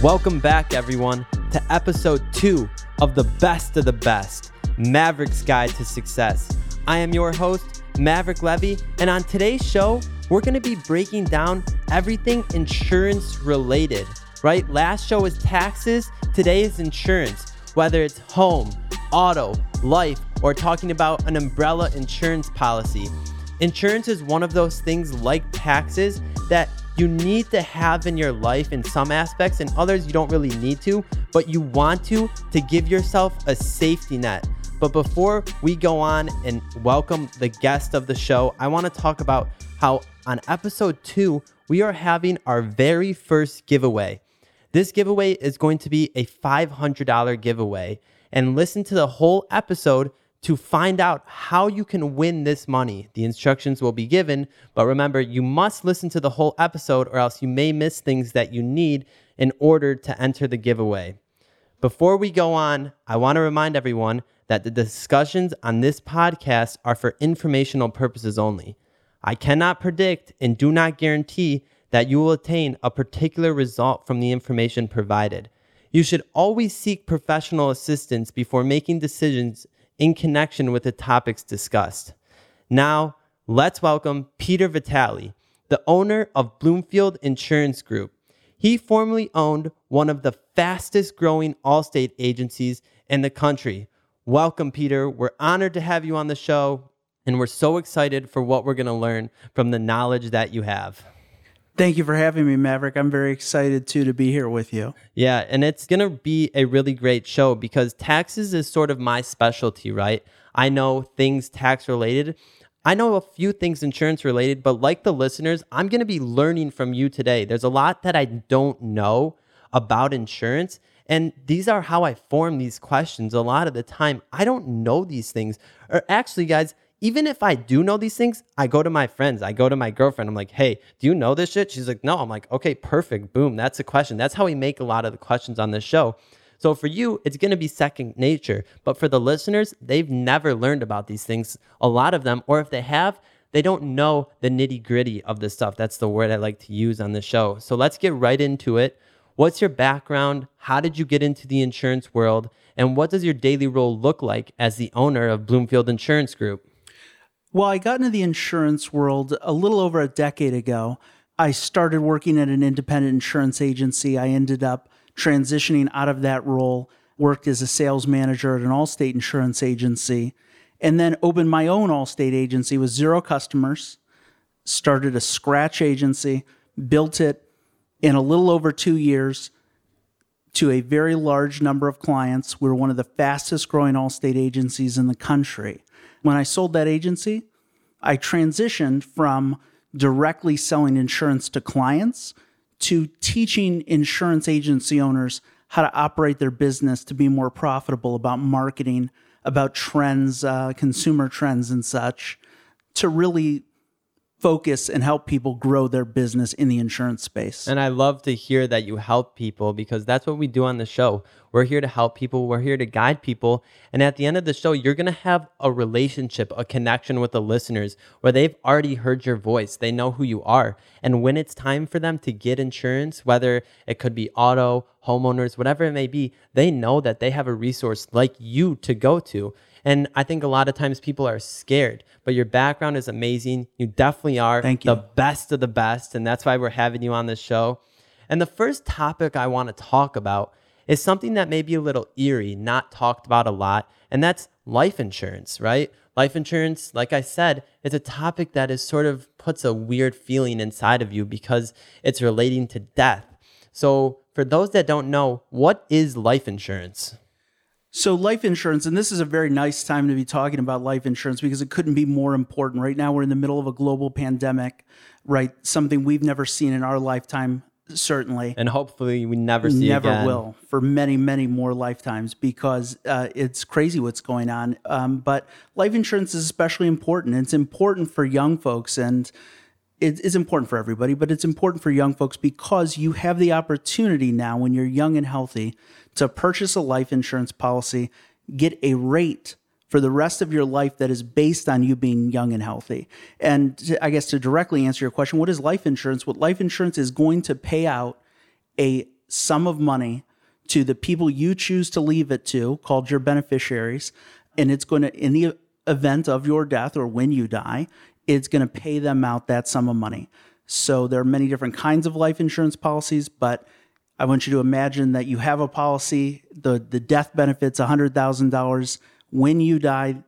Welcome back, everyone, to episode two of the best of the best Maverick's Guide to Success. I am your host, Maverick Levy, and on today's show, we're going to be breaking down everything insurance related, right? Last show was taxes, today is insurance, whether it's home, auto, life, or talking about an umbrella insurance policy. Insurance is one of those things like taxes that you need to have in your life in some aspects and others you don't really need to, but you want to to give yourself a safety net. But before we go on and welcome the guest of the show, I want to talk about how on episode two, we are having our very first giveaway. This giveaway is going to be a $500 giveaway. And listen to the whole episode to find out how you can win this money. The instructions will be given, but remember, you must listen to the whole episode or else you may miss things that you need in order to enter the giveaway. Before we go on, I want to remind everyone that the discussions on this podcast are for informational purposes only. I cannot predict and do not guarantee that you will attain a particular result from the information provided. You should always seek professional assistance before making decisions in connection with the topics discussed. Now, let's welcome Peter Vitale, the owner of Bloomfield Insurance Group. He formerly owned one of the fastest growing Allstate agencies in the country. Welcome, Peter. We're honored to have you on the show, and we're so excited for what we're going to learn from the knowledge that you have. Thank you for having me, Maverick. I'm very excited too to be here with you. Yeah, and it's going to be a really great show because taxes is sort of my specialty, right? I know things tax related. I know a few things insurance related, but like the listeners, I'm going to be learning from you today. There's a lot that I don't know about insurance, and these are how I form these questions. A lot of the time, I don't know these things. Or actually, guys, even if I do know these things, I go to my friends, I go to my girlfriend. I'm like, hey, do you know this shit? She's like, no. I'm like, okay, perfect. Boom. That's a question. That's how we make a lot of the questions on this show. So for you, it's going to be second nature. But for the listeners, they've never learned about these things, a lot of them, or if they have, they don't know the nitty gritty of this stuff. That's the word I like to use on the show. So let's get right into it. What's your background? How did you get into the insurance world? And what does your daily role look like as the owner of Bloomfield Insurance Group? Well, I got into the insurance world a little over a decade ago. I started working at an independent insurance agency. I ended up transitioning out of that role, worked as a sales manager at an Allstate insurance agency, and then opened my own Allstate agency with zero customers, started a scratch agency, built it in a little over two years to a very large number of clients. We're one of the fastest growing Allstate agencies in the country. When I sold that agency, I transitioned from directly selling insurance to clients to teaching insurance agency owners how to operate their business to be more profitable about marketing, about trends, uh, consumer trends, and such, to really focus and help people grow their business in the insurance space. And I love to hear that you help people because that's what we do on the show. We're here to help people, we're here to guide people. And at the end of the show, you're going to have a relationship, a connection with the listeners where they've already heard your voice. They know who you are. And when it's time for them to get insurance, whether it could be auto, homeowners, whatever it may be, they know that they have a resource like you to go to. And I think a lot of times people are scared, but your background is amazing. You definitely are Thank you. the best of the best. And that's why we're having you on this show. And the first topic I want to talk about is something that may be a little eerie, not talked about a lot, and that's life insurance, right? Life insurance, like I said, is a topic that is sort of puts a weird feeling inside of you because it's relating to death. So, for those that don't know, what is life insurance? So, life insurance, and this is a very nice time to be talking about life insurance because it couldn't be more important. Right now, we're in the middle of a global pandemic, right? Something we've never seen in our lifetime, certainly. And hopefully, we never see never again. will for many, many more lifetimes because uh, it's crazy what's going on. Um, but life insurance is especially important. It's important for young folks and it is important for everybody, but it's important for young folks because you have the opportunity now when you're young and healthy to purchase a life insurance policy, get a rate for the rest of your life that is based on you being young and healthy. And to, I guess to directly answer your question, what is life insurance? What life insurance is going to pay out a sum of money to the people you choose to leave it to, called your beneficiaries, and it's going to, in the event of your death or when you die, it's going to pay them out that sum of money. So there are many different kinds of life insurance policies, but I want you to imagine that you have a policy, the, the death benefit's $100,000. When you die,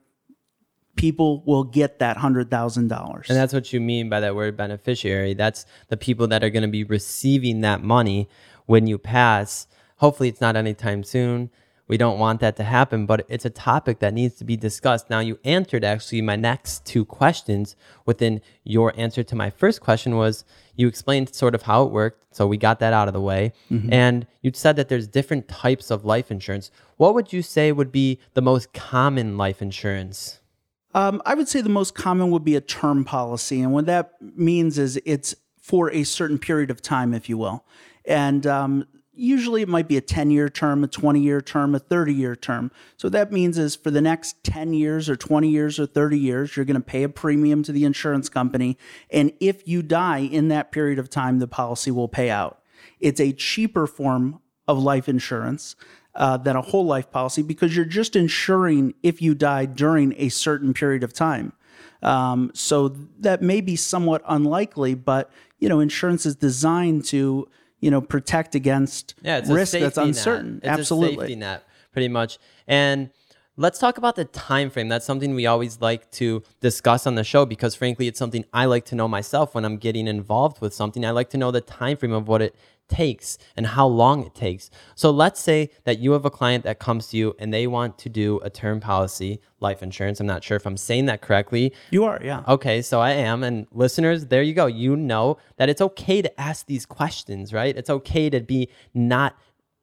people will get that $100,000. And that's what you mean by that word beneficiary. That's the people that are going to be receiving that money when you pass. Hopefully, it's not anytime soon. We don't want that to happen, but it's a topic that needs to be discussed. Now, you answered actually my next two questions within your answer to my first question was you explained sort of how it worked. So we got that out of the way. Mm-hmm. And you said that there's different types of life insurance. What would you say would be the most common life insurance? Um, I would say the most common would be a term policy. And what that means is it's for a certain period of time, if you will. And um, usually it might be a 10 year term, a 20 year term, a 30 year term. So that means is for the next 10 years or 20 years or 30 years, you're going to pay a premium to the insurance company. And if you die in that period of time, the policy will pay out. It's a cheaper form of life insurance. Uh, than a whole life policy because you're just insuring if you die during a certain period of time. Um, so that may be somewhat unlikely, but you know, insurance is designed to you know protect against yeah, risk that's uncertain. Absolutely, safety net, pretty much. And let's talk about the time frame. That's something we always like to discuss on the show because, frankly, it's something I like to know myself when I'm getting involved with something. I like to know the time frame of what it takes and how long it takes. So let's say that you have a client that comes to you and they want to do a term policy, life insurance. I'm not sure if I'm saying that correctly. You are, yeah. Okay, so I am. And listeners, there you go. You know that it's okay to ask these questions, right? It's okay to be not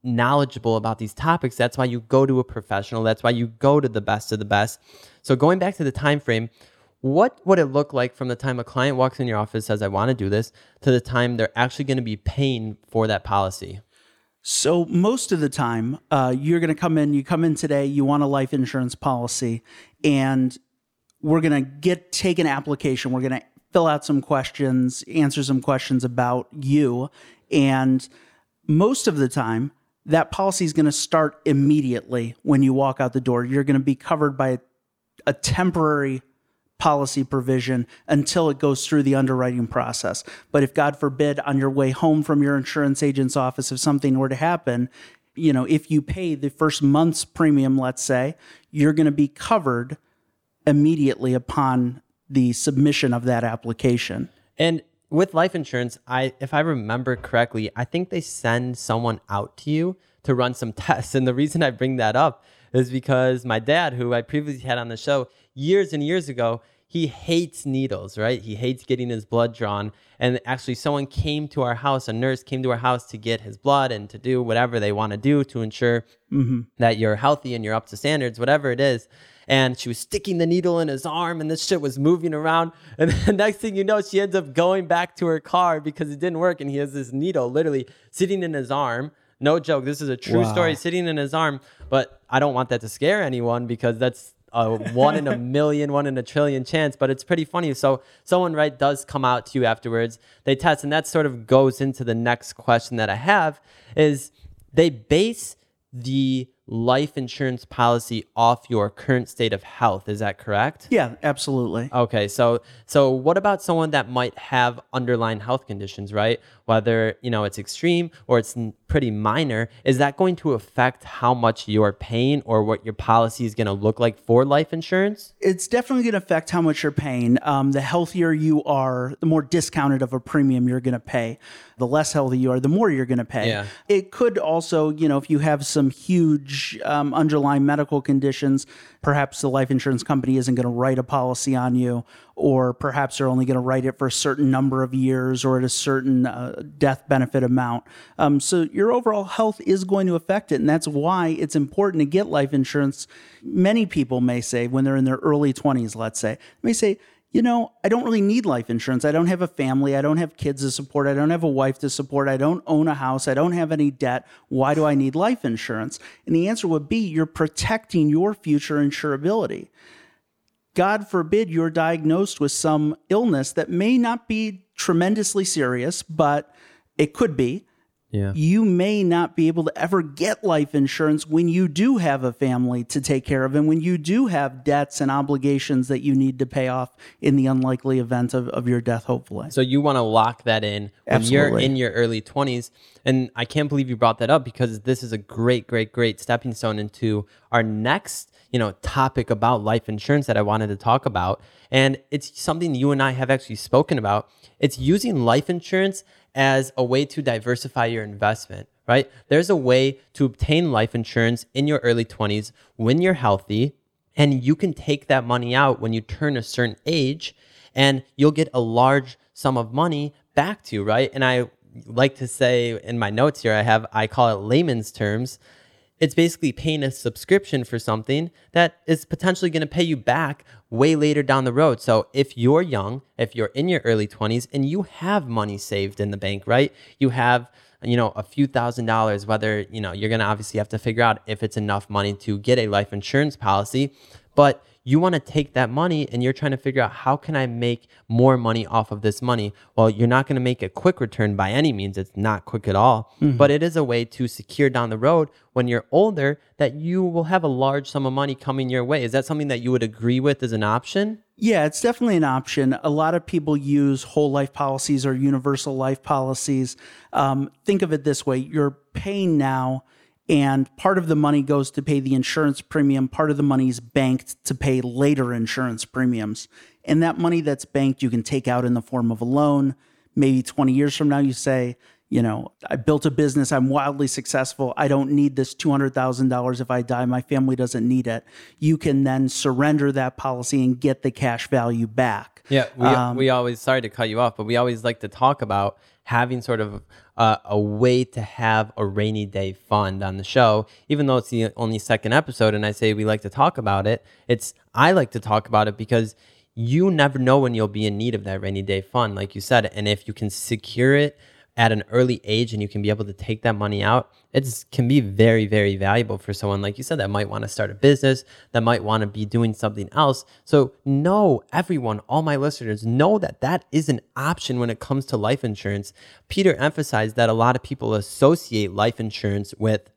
knowledgeable about these topics. That's why you go to a professional. That's why you go to the best of the best. So going back to the time frame, what would it look like from the time a client walks in your office says i want to do this to the time they're actually going to be paying for that policy so most of the time uh, you're going to come in you come in today you want a life insurance policy and we're going to get take an application we're going to fill out some questions answer some questions about you and most of the time that policy is going to start immediately when you walk out the door you're going to be covered by a temporary policy provision until it goes through the underwriting process. But if God forbid on your way home from your insurance agent's office if something were to happen, you know, if you pay the first month's premium, let's say, you're going to be covered immediately upon the submission of that application. And with life insurance, I if I remember correctly, I think they send someone out to you to run some tests. And the reason I bring that up is because my dad, who I previously had on the show, years and years ago, he hates needles, right? He hates getting his blood drawn. And actually, someone came to our house, a nurse came to our house to get his blood and to do whatever they want to do to ensure mm-hmm. that you're healthy and you're up to standards, whatever it is. And she was sticking the needle in his arm, and this shit was moving around. And the next thing you know, she ends up going back to her car because it didn't work. And he has this needle literally sitting in his arm. No joke. This is a true wow. story sitting in his arm. But I don't want that to scare anyone because that's a one in a million, one in a trillion chance, but it's pretty funny. So someone right does come out to you afterwards, they test, and that sort of goes into the next question that I have is they base the life insurance policy off your current state of health. Is that correct? Yeah, absolutely. Okay, so so what about someone that might have underlying health conditions, right? Whether, you know, it's extreme or it's pretty minor, is that going to affect how much you're paying or what your policy is going to look like for life insurance? It's definitely going to affect how much you're paying. Um, the healthier you are, the more discounted of a premium you're going to pay. The less healthy you are, the more you're going to pay. Yeah. It could also, you know, if you have some huge um, underlying medical conditions, perhaps the life insurance company isn't going to write a policy on you or perhaps they're only going to write it for a certain number of years or at a certain uh, death benefit amount. Um, so your overall health is going to affect it. And that's why it's important to get life insurance. Many people may say, when they're in their early 20s, let's say, may say, you know, I don't really need life insurance. I don't have a family. I don't have kids to support. I don't have a wife to support. I don't own a house. I don't have any debt. Why do I need life insurance? And the answer would be you're protecting your future insurability. God forbid you're diagnosed with some illness that may not be tremendously serious, but it could be. Yeah. you may not be able to ever get life insurance when you do have a family to take care of and when you do have debts and obligations that you need to pay off in the unlikely event of, of your death, hopefully. So you want to lock that in when you're in your early 20s. And I can't believe you brought that up because this is a great, great, great stepping stone into our next, you know, topic about life insurance that I wanted to talk about. And it's something you and I have actually spoken about. It's using life insurance as a way to diversify your investment, right? There's a way to obtain life insurance in your early 20s when you're healthy and you can take that money out when you turn a certain age and you'll get a large sum of money back to you, right? And I like to say in my notes here, I have, I call it layman's terms. It's basically paying a subscription for something that is potentially going to pay you back way later down the road. So if you're young, if you're in your early 20s and you have money saved in the bank, right? You have you know a few thousand dollars whether you know you're going to obviously have to figure out if it's enough money to get a life insurance policy but you want to take that money and you're trying to figure out how can I make more money off of this money? Well, you're not going to make a quick return by any means. It's not quick at all, but it is a way to secure down the road when you're older that you will have a large sum of money coming your way. Is that something that you would agree with as an option? Yeah, it's definitely an option. A lot of people use whole life policies or universal life policies. Um, think of it this way you're paying now, and part of the money goes to pay the insurance premium, part of the money is banked to pay later insurance premiums. And that money that's banked, you can take out in the form of a loan. Maybe 20 years from now, you say, you know, I built a business, I'm wildly successful. I don't need this $200,000 if I die. My family doesn't need it. You can then surrender that policy and get the cash value back. Yeah, we, we always, sorry to cut you off, but we always like to talk about having sort of uh, a way to have a rainy day fund on the show, even though it's the only second episode. And I say we like to talk about it. It's, I like to talk about it because you never know when you'll be in need of that rainy day fund, like you said. And if you can secure it at an early age and you can be able to take that money out, it can be very, very valuable for someone, like you said, that might want to start a business, that might want to be doing something else. So, know everyone, all my listeners, know that that is an option when it comes to life insurance. Peter emphasized that a lot of people associate life insurance with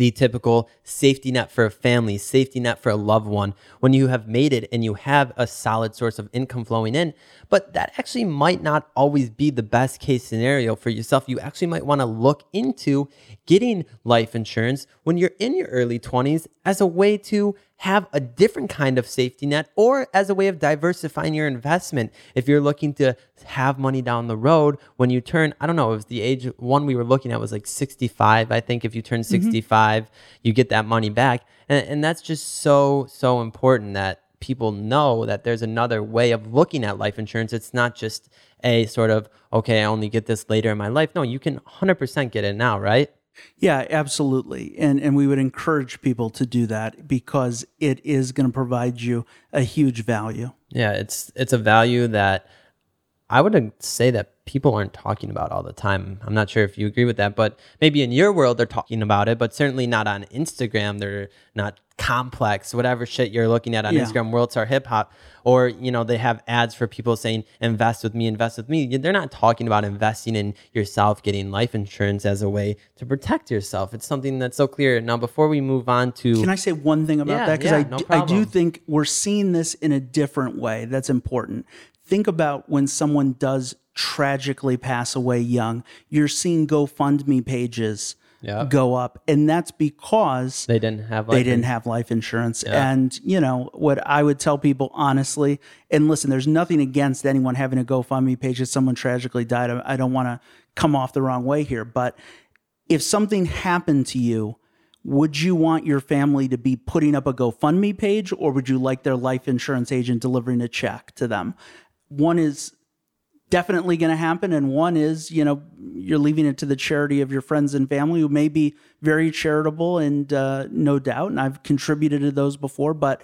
the typical safety net for a family, safety net for a loved one, when you have made it and you have a solid source of income flowing in. But that actually might not always be the best case scenario for yourself. You actually might want to look into getting life insurance when you're in your early 20s as a way to have a different kind of safety net or as a way of diversifying your investment. If you're looking to have money down the road when you turn, I don't know, it was the age one we were looking at was like 65. I think if you turn mm-hmm. 65, you get that money back. And, and that's just so, so important that people know that there's another way of looking at life insurance. It's not just a sort of, okay, I only get this later in my life. No, you can 100% get it now, right? Yeah, absolutely. And and we would encourage people to do that because it is going to provide you a huge value. Yeah, it's it's a value that I would say that people aren't talking about all the time. I'm not sure if you agree with that, but maybe in your world they're talking about it, but certainly not on Instagram. They're not complex, whatever shit you're looking at on Yeah. Instagram, World Star Hip Hop, or you know they have ads for people saying invest with me, invest with me. They're not talking about investing in yourself, getting life insurance as a way to protect yourself. It's something that's so clear. Now, before we move on to Can I say one thing about Yeah, that? Because yeah, I, no I do think we're seeing this in a different way. That's important. Think about when someone does tragically pass away young. You're seeing GoFundMe pages Yeah. go up, and that's because they didn't have they life didn't have life insurance. And, you know, what I would tell people honestly, and listen, there's nothing against anyone having a GoFundMe page if someone tragically died. I I don't want to come off the wrong way here, but if something happened to you, would you want your family to be putting up a GoFundMe page or would you like their life insurance agent delivering a check to them? One is definitely going to happen and one is you know you're leaving it to the charity of your friends and family who may be very charitable and uh, no doubt and i've contributed to those before but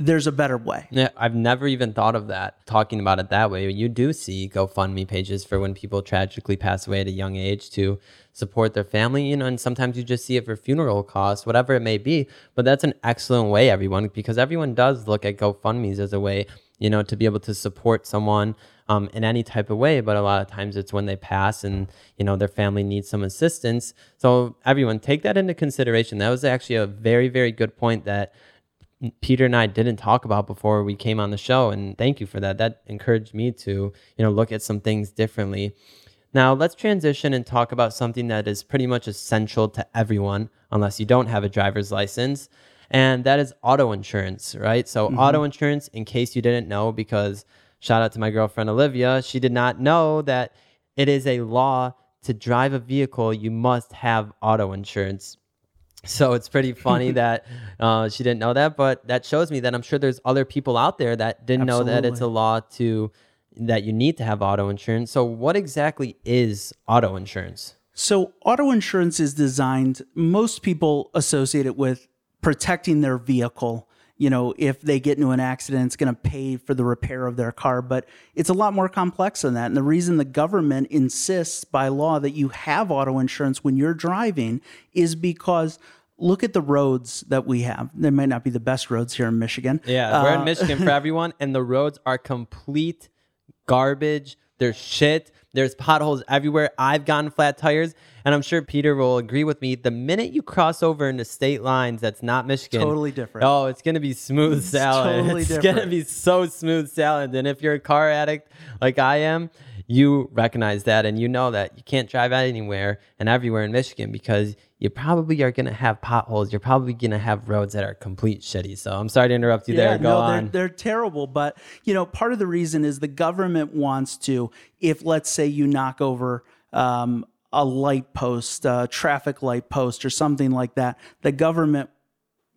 there's a better way Yeah, I've never even thought of that, talking about it that way. You do see GoFundMe pages for when people tragically pass away at a young age to support their family, you know, and sometimes you just see it for funeral costs, whatever it may be. But that's an excellent way, everyone, because everyone does look at GoFundMe's as a way, you know, to be able to support someone um, in any type of way, but a lot of times it's when they pass and you know their family needs some assistance. So everyone take that into consideration. That was actually a very very good point that Peter and I didn't talk about before we came on the show, and thank you for that. That encouraged me to you know look at some things differently. Now let's transition and talk about something that is pretty much essential to everyone, unless you don't have a driver's license, and that is auto insurance, right? So mm-hmm. auto insurance, in case you didn't know, because Shout out to my girlfriend Olivia. She did not know that it is a law to drive a vehicle, you must have auto insurance. So it's pretty funny that uh, she didn't know that, but that shows me that I'm sure there's other people out there that didn't Absolutely. know that it's a law to that you need to have auto insurance. So what exactly is auto insurance? So auto insurance is designed most people associate it with protecting their vehicle you know, if they get into an accident, it's going to pay for the repair of their car. But it's a lot more complex than that. And the reason the government insists by law that you have auto insurance when you're driving is because look at the roads that we have. They might not be the best roads here in Michigan. Yeah, we're uh, in Michigan for everyone, and the roads are complete garbage. They're shit. There's potholes everywhere. I've gotten flat tires, and I'm sure Peter will agree with me. The minute you cross over into state lines that's not Michigan, totally different. Oh, it's gonna be smooth it's salad. Totally it's different. gonna be so smooth salad. And if you're a car addict like I am, you recognize that and you know that you can't drive anywhere and everywhere in Michigan because you probably are going to have potholes. You're probably going to have roads that are complete shitty. So I'm sorry to interrupt you yeah, there. Go no, on. They're, they're terrible. But, you know, part of the reason is the government wants to, if let's say you knock over, um, a light post, a traffic light post, or something like that, the government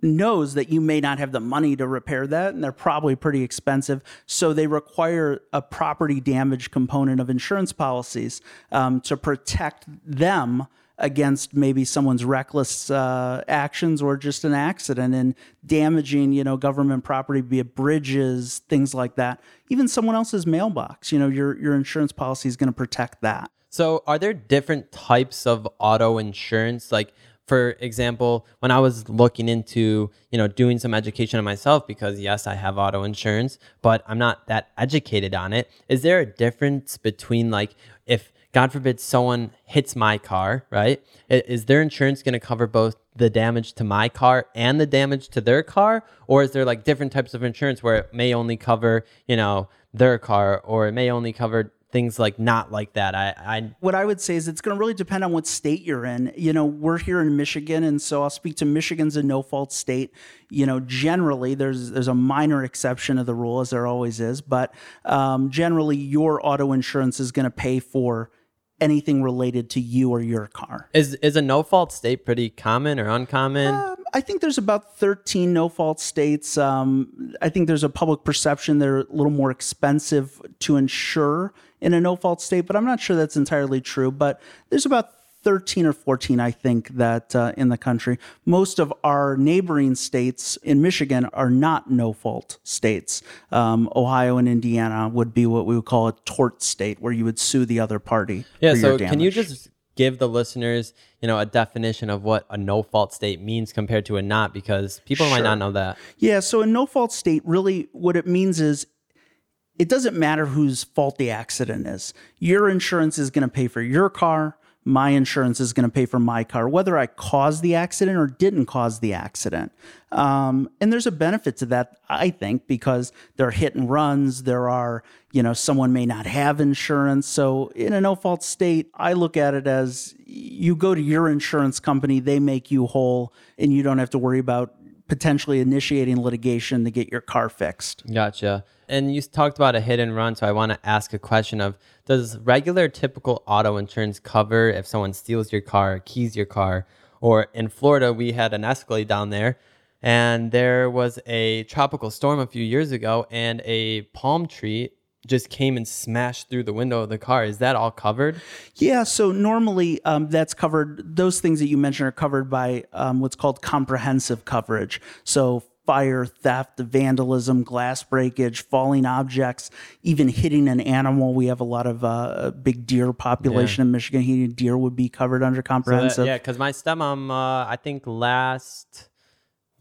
knows that you may not have the money to repair that and they're probably pretty expensive so they require a property damage component of insurance policies um, to protect them against maybe someone's reckless uh, actions or just an accident and damaging you know government property be it bridges things like that even someone else's mailbox you know your your insurance policy is going to protect that so are there different types of auto insurance like for example, when I was looking into, you know, doing some education on myself, because yes, I have auto insurance, but I'm not that educated on it. Is there a difference between like if God forbid someone hits my car, right? Is their insurance going to cover both the damage to my car and the damage to their car? Or is there like different types of insurance where it may only cover, you know, their car or it may only cover things like not like that. I, I what I would say is it's going to really depend on what state you're in. You know, we're here in Michigan, and so I'll speak to Michigan's a no fault state. You know, generally there's there's a minor exception of the rule, as there always is, but um, generally your auto insurance is going to pay for anything related to you or your car. Is is a no fault state pretty common or uncommon? Um, I think there's about 13 no fault states. Um, I think there's a public perception they're a little more expensive to insure in a no fault state, but I'm not sure that's entirely true. But there's about 13 or 14, I think, that uh, in the country. Most of our neighboring states in Michigan are not no fault states. Um, Ohio and Indiana would be what we would call a tort state, where you would sue the other party. Yeah. so can you just give the listeners, you know, a definition of what a no fault state means compared to a not, because people sure. might not know that. Yeah. So a no fault state really, what it means is it doesn't matter whose fault the accident is. Your insurance is going to pay for your car my insurance is going to pay for my car, whether I caused the accident or didn't cause the accident. Um, and there's a benefit to that, I think, because there are hit and runs. There are, you know, someone may not have insurance. So in a no fault state, I look at it as you go to your insurance company, they make you whole, and you don't have to worry about potentially initiating litigation to get your car fixed. Gotcha. And you talked about a hit and run, so I want to ask a question of does regular typical auto insurance cover if someone steals your car, keys your car, or in Florida we had an Escalade down there and there was a tropical storm a few years ago and a palm tree just came and smashed through the window of the car. Is that all covered? Yeah. So normally um, that's covered. Those things that you mentioned are covered by um, what's called comprehensive coverage. So fire, theft, vandalism, glass breakage, falling objects, even hitting an animal. We have a lot of uh, big deer population yeah. in Michigan. Hitting deer would be covered under comprehensive. So that, yeah, because my stepmom, uh, I think last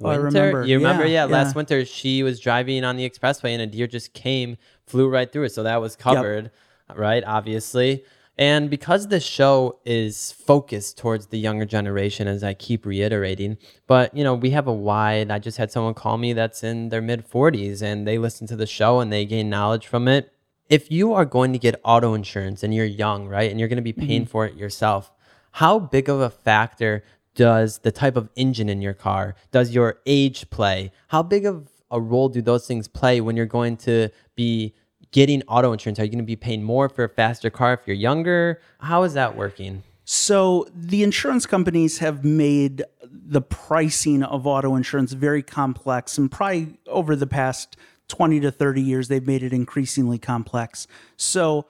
Oh, I winter. remember. You remember? Yeah, Yeah, last winter she was driving on the expressway and a deer just came, flew right through it. So that was covered, right? Obviously. And because this show is focused towards the younger generation, as I keep reiterating, but you know, we have a wide. I just had someone call me that's in their mid 40s and they listen to the show and they gain knowledge from it. If you are going to get auto insurance and you're young, right, and you're going to be paying mm-hmm. for it yourself, how big of a factor does the type of engine in your car, does your age play? How big of a role do those things play when you're going to be getting auto insurance? Are you going to be paying more for a faster car if you're younger? How is that working? So the insurance companies have made the pricing of auto insurance very complex, and probably over the past 20 to 30 years, they've made it increasingly complex. So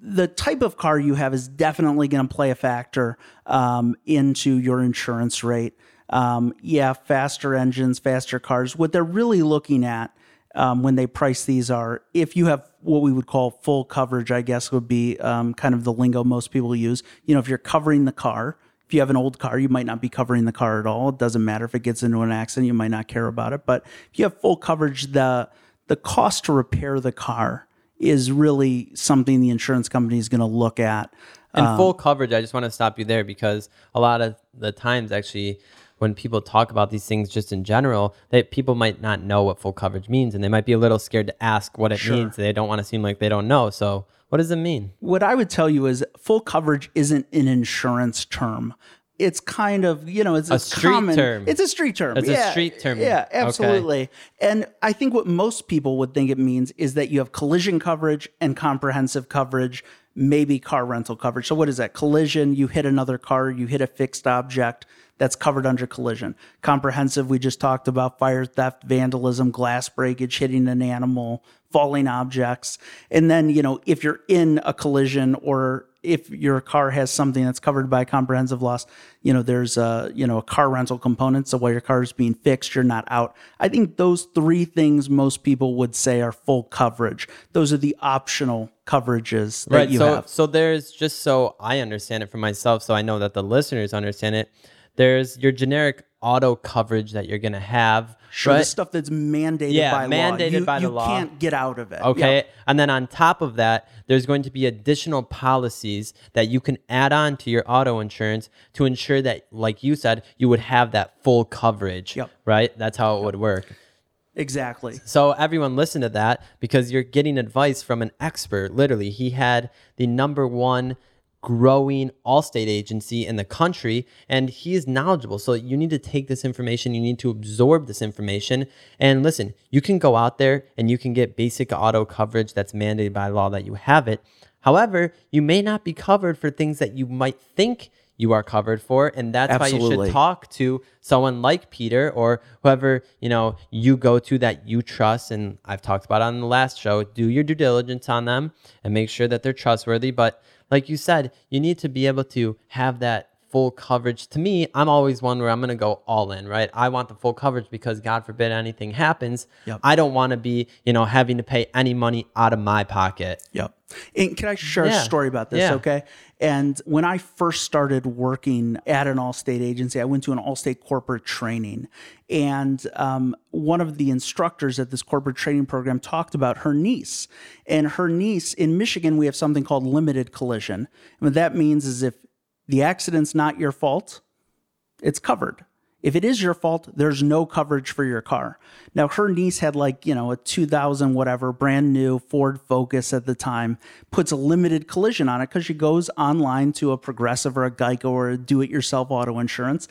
the type of car you have is definitely going to play a factor um, into your insurance rate. Um, yeah, faster engines, faster cars. What they're really looking at um, when they price these are if you have what we would call full coverage, I guess would be um, kind of the lingo most people use. You know, if you're covering the car, if you have an old car, you might not be covering the car at all. It doesn't matter if it gets into an accident, you might not care about it. But if you have full coverage, the the cost to repair the car is really something the insurance company is going to look at. And full um, coverage, I just want to stop you there because a lot of the times, actually, when people talk about these things just in general, that people might not know what full coverage means and they might be a little scared to ask what it means. They don't want to seem like they don't know. So, what does it mean? What I would tell you is full coverage isn't an insurance term. It's kind of, you know, it's a, street common, term. It's a street term. It's a Yeah, street term. Yeah, Okay. absolutely. And I think what most people would think it means is that you have collision coverage and comprehensive coverage, maybe car rental coverage. So what is that? Collision, you hit another car, you hit a fixed object that's covered under collision. Comprehensive, we just talked about fire, theft, vandalism, glass breakage, hitting an animal, falling objects. And then, you know, if you're in a collision or if your car has something that's covered by comprehensive loss, you know, there's a, you know, a car rental component. So while your car is being fixed, you're not out. I think those three things most people would say are full coverage. Those are the optional coverages that right. you so, have. so there's just so I understand it for myself, so I know that the listeners understand it. There's your generic auto coverage that you're going to have. Sure, the stuff that's mandated Yeah, by law. mandated You- by the law you law. can't get out of it. Okay. Yeah. And then on top of that, there's going to be additional policies that you can add on to your auto insurance to ensure that, like you said, you would have that full coverage. Yep. Right? That's how it would work. Exactly. So everyone listen to that because you're getting advice from an expert. Literally, he had the number one growing Allstate agency in the country and he is knowledgeable. So you need to take this information, you need to absorb this information. And listen, you can go out there and you can get basic auto coverage that's mandated by law that you have it. However, you may not be covered for things that you might think you are covered for and that's why you should talk to someone like Peter or whoever you know you go to that you trust and I've talked about on the last show do your due diligence on them and make sure that they're trustworthy but like you said you need to be able to have that full coverage to me I'm always one where I'm going to go all in right I want the full coverage because god forbid anything happens Yep. I don't want to be you know having to pay any money out of my pocket Yep. And can I share Yeah. a story about this? Yeah. Okay. And when I first started working at an Allstate agency, I went to an Allstate corporate training. And um, one of the instructors at this corporate training program talked about her niece. And her niece in Michigan, we have something called limited collision. And what that means is if the accident's not your fault, it's covered. If it is your fault, there's no coverage for your car. Now, her niece had like, you know, a 2000 whatever, brand new Ford Focus at the time, puts a limited collision on it because she goes online to a Progressive or a Geico or a do it yourself auto insurance.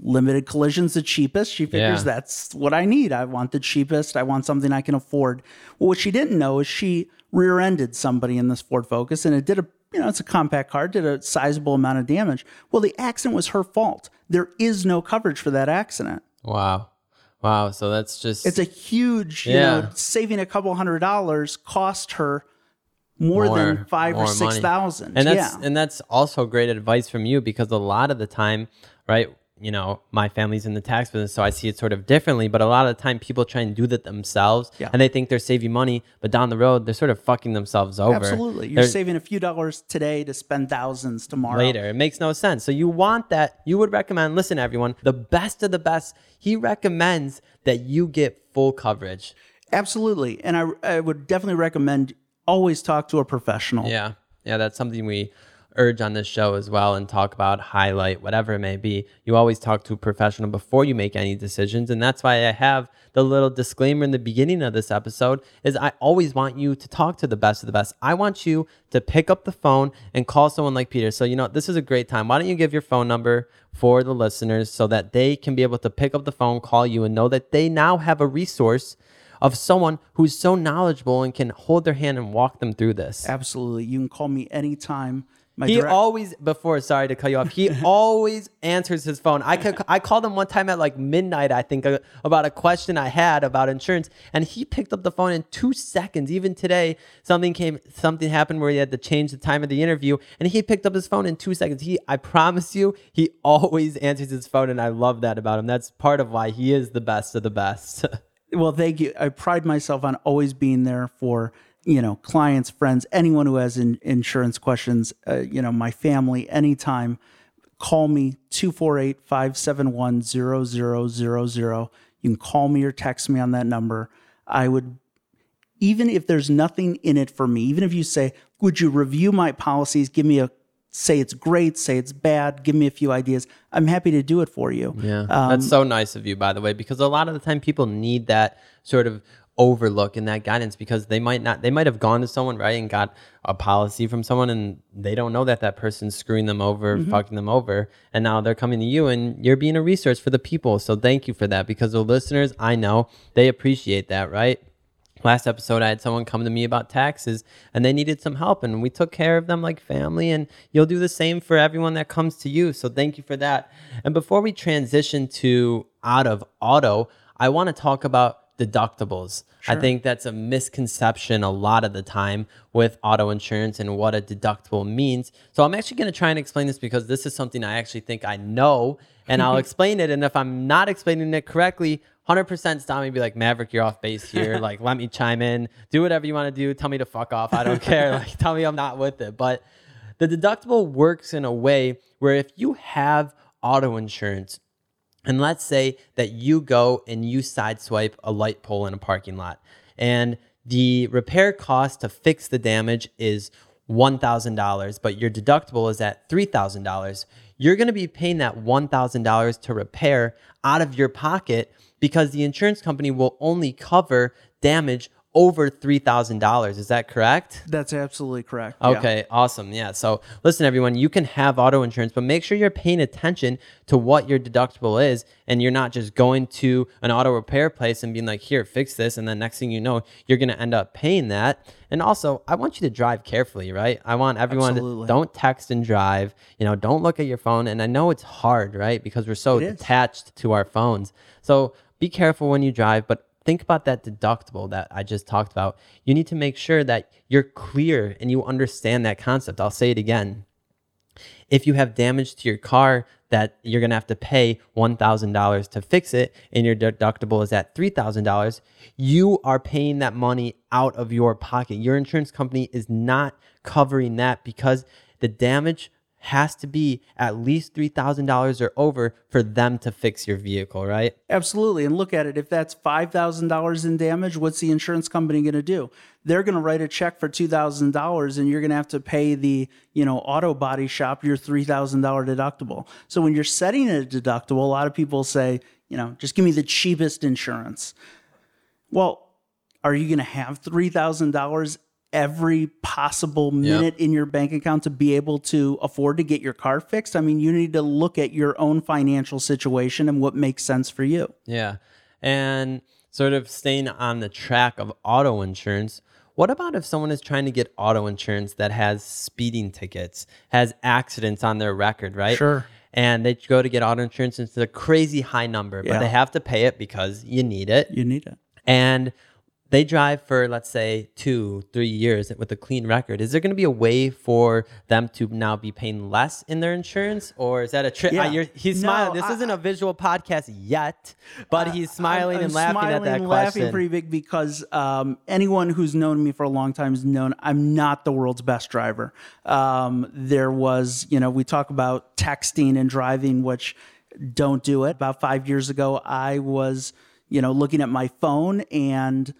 Limited collision's the cheapest. She figures Yeah. that's what I need. I want the cheapest. I want something I can afford. Well, what she didn't know is she rear ended somebody in this Ford Focus and it did a you know, it's a compact car, did a sizable amount of damage. Well, the accident was her fault. There is no coverage for that accident. wow wow so that's just It's a huge, you Yeah. know, saving a couple hundred dollars cost her more, more- than five or more six money. thousand. And that's yeah. and that's also great advice from you because a lot of the time, right? You know, my family's in the tax business, so I see it sort of differently. But a lot of the time, people try and do that themselves, Yeah. and they think they're saving money, but down the road, they're sort of fucking themselves over. Absolutely. You're They're- saving a few dollars today to spend thousands tomorrow. later. It makes no sense. So you want that. You would recommend, listen, everyone, the best of the best. He recommends that you get full coverage. Absolutely. And I, I would definitely recommend always talk to a professional. Yeah. Yeah. That's something we urge on this show as well and talk about, highlight, whatever it may be. You always talk to a professional before you make any decisions. And that's why I have the little disclaimer in the beginning of this episode is I always want you to talk to the best of the best. I want you to pick up the phone and call someone like Peter. So, you know, this is a great time. Why don't you give your phone number for the listeners so that they can be able to pick up the phone, call you, and know that they now have a resource of someone who's so knowledgeable and can hold their hand and walk them through this. Absolutely. You can call me anytime. My He direct- always before sorry to cut you off. He always answers his phone. I could I called him one time at like midnight I think uh, about a question I had about insurance and he picked up the phone in 2 seconds. Even today something came something happened where he had to change the time of the interview and he picked up his phone in 2 seconds. He I promise you he always answers his phone and I love that about him. That's part of why he is the best of the best. well, thank you. I pride myself on always being there for you know clients, friends, anyone who has in, insurance questions. Uh, you know, my family. Anytime, call me 248-571-0000. You can call me or text me on that number. I would even if there's nothing in it for me, even if you say, "Would you review my policies? Give me a say it's great, say it's bad, give me a few ideas." I'm happy to do it for you. Yeah. That's so nice of you, by the way, because a lot of the time people need that sort of overlook in that guidance because they might not, they might have gone to someone, right, and got a policy from someone and they don't know that that person's screwing them over, mm-hmm. fucking them over. And now they're coming to you and you're being a resource for the people. So thank you for that because the listeners, I know they appreciate that, right? last episode i had someone come to me about taxes and they needed some help and we took care of them like family and you'll do the same for everyone that comes to you so thank you for that and before we transition to out of auto i want to talk about deductibles i think that's a misconception a lot of the time with auto insurance and what a deductible means so i'm actually going to try and explain this because this is something i actually think i know and i'll explain it and if i'm not explaining it correctly 100% stop me and be like, Maverick, you're off base here. like, let me chime in. Do whatever you want to do. Tell me to fuck off. I don't care. Like, tell me I'm not with it. But the deductible works in a way where if you have auto insurance, and let's say that you go and you sideswipe a light pole in a parking lot, and the repair cost to fix the damage is $1,000, but your deductible is at $3,000. You're going to be paying that $1,000 to repair out of your pocket because the insurance company will only cover damage over $3,000. Is that correct? That's absolutely correct. Yeah. Okay, awesome. Yeah. So, listen, everyone, you can have auto insurance, but make sure you're paying attention to what your deductible is and you're not just going to an auto repair place and being like, here, fix this. And then next thing you know, you're going to end up paying that. And also, I want you to drive carefully, right? I want everyone Absolutely. to don't text and drive, you know, don't look at your phone. And I know it's hard, right? Because we're so attached to our phones. So, be careful when you drive, but think about that deductible that I just talked about. You need to make sure that you're clear and you understand that concept. I'll say it again. If you have damage to your car that you're going to have to pay $1,000 to fix it and your deductible is at $3,000, you are paying that money out of your pocket. Your insurance company is not covering that because the damage has to be at least $3,000 or over for them to fix your vehicle, right? Absolutely. And look at it. If that's $5,000 in damage, what's the insurance company going to do? They're going to write a check for $2,000 and you're going to have to pay the, you know, auto body shop your $3,000 deductible. So when you're setting a deductible, a lot of people say, you know, just give me the cheapest insurance. Well, are you going to have $3,000 every possible minute in your bank account to be able to afford to get your car fixed? I mean, you need to look at your own financial situation and what makes sense for you. Yeah. And sort of staying on the track of auto insurance, what about if someone is trying to get auto insurance that has speeding tickets, has accidents on their record, right? Sure. And they go to get auto insurance, and it's a crazy high number, but Yeah. they have to pay it because you need it. You need it. And they drive for let's say two three years with a clean record is there going to be a way for them to now be paying less in their insurance or is that a trick Yeah. he's No, smiling this I- isn't a visual podcast yet but he's smiling I'm- and I'm laughing at smiling that and question laughing pretty big because um, anyone who's known me for a long time has known I'm not the world's best driver. Um, there was, you know, we talk about texting and driving, which don't do it. About five years ago, I was, you know, looking at my phone and